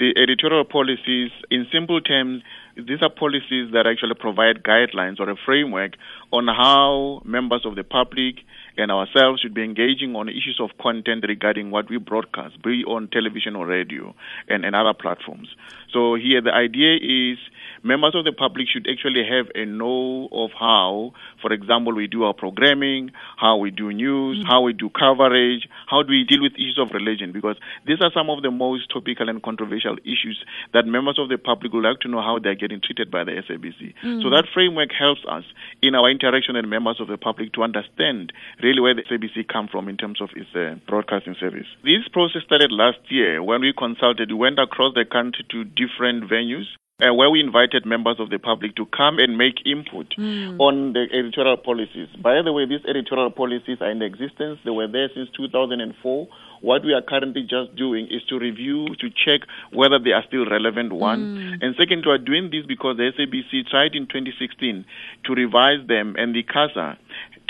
The editorial policies, in simple terms, these are policies that actually provide guidelines or a framework on how members of the public and ourselves should be engaging on issues of content regarding what we broadcast, be on television or radio and, and other platforms. So here the idea is members of the public should actually have a know of how, for example, we do our programming, how we do news, mm-hmm. how we do coverage, how do we deal with issues of religion, because these are some of the most topical and controversial issues that members of the public would like to know how they're getting treated by the SABC. Mm-hmm. So that framework helps us in our interaction with members of the public to understand really where the SABC come from in terms of its uh, broadcasting service. This process started last year when we consulted, we went across the country to different venues uh, where we invited members of the public to come and make input mm. on the editorial policies. By the way, these editorial policies are in existence. They were there since 2004. What we are currently just doing is to review, to check whether they are still relevant, one. Mm. And second, we are doing this because the SABC tried in 2016 to revise them, and the CASA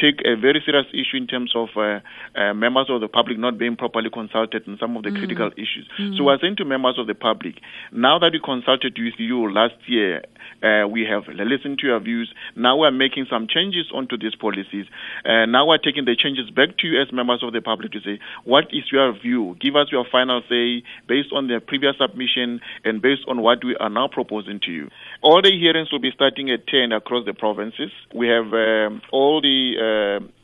take a very serious issue in terms of uh, uh, members of the public not being properly consulted on some of the mm. critical issues. Mm. So we're saying to members of the public, now that we consulted with you last year, uh, we have listened to your views. Now we're making some changes onto these policies. Uh, now we're taking the changes back to you as members of the public to say, what is your view? Give us your final say based on the previous submission and based on what we are now proposing to you. All the hearings will be starting at 10 across the provinces. We have um, all the uh,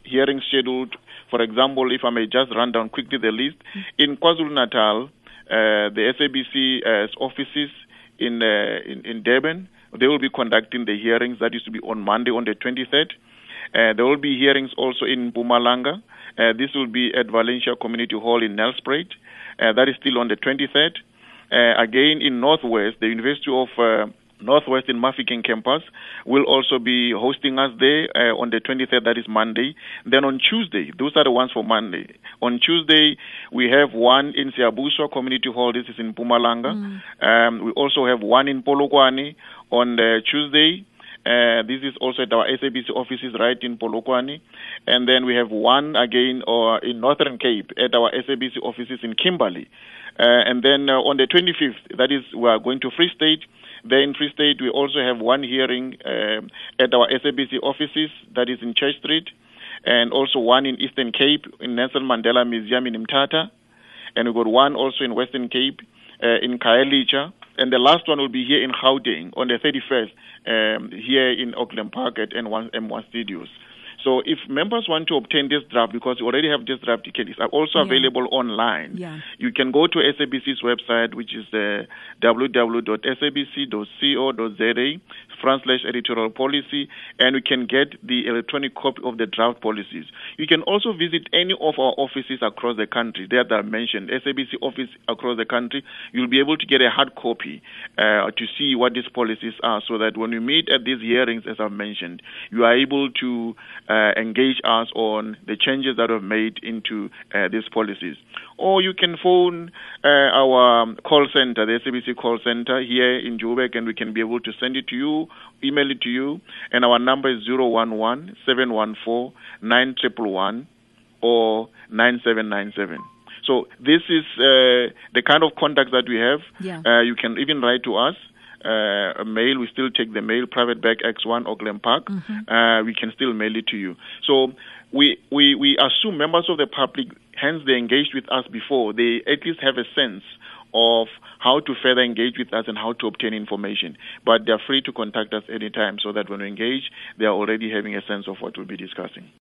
hearings scheduled. For example, if I may just run down quickly the list. In KwaZulu Natal, uh, the SABC uh, offices in, uh, in, in Durban, they will be conducting the hearings. That is to be on Monday, on the 23rd. Uh, there will be hearings also in Mpumalanga. Uh, this will be at Valencia Community Hall in Nelspruit. Uh, that is still on the 23rd. Uh, again, in Northwest, the University of uh, Northwestern Mafikeng campus will also be hosting us there uh, on the 23rd, that is Monday. Then on Tuesday, those are the ones for Monday. On Tuesday, we have one in Siyabuswa Community Hall, this is in Mpumalanga. Mm. Um, we also have one in Polokwane on the Tuesday. Uh, this is also at our SABC offices right in Polokwane. And then we have one again or in Northern Cape at our SABC offices in Kimberley. Uh, and then uh, on the 25th, that is, we are going to Free State. There in Free State, we also have one hearing uh, at our SABC offices, that is in Church Street, and also one in Eastern Cape, in Nelson Mandela Museum in Mthatha, and we've got one also in Western Cape, uh, in Khayelitsha, and the last one will be here in Gauteng on the 31st, um, here in Auckland Park at N1, M1 Studios. So if members want to obtain this draft, because you already have this draft it's also yeah. available online. Yeah. You can go to SABC's website, which is uh, www.sabc.co.za front slash editorial policy, and you can get the electronic copy of the draft policies. You can also visit any of our offices across the country. There that I mentioned, SABC office across the country. You'll be able to get a hard copy uh, to see what these policies are, so that when you meet at these hearings, as I've mentioned, you are able to uh, engage us on the changes that we've made into uh, these policies. Or you can phone uh, our call center, the SABC call center here in Joburg, and we can be able to send it to you, email it to you. And our number is 011 714 9111 or 9797. So this is uh, the kind of contact that we have. Yeah. Uh, you can even write to us. Uh, mail, we still take the mail, private bag X1 Auckland Park. Mm-hmm. Uh, we can still mail it to you. So we, we, we assume members of the public, hence they engaged with us before, they at least have a sense of how to further engage with us and how to obtain information. But they're free to contact us anytime so that when we engage, they are already having a sense of what we'll be discussing.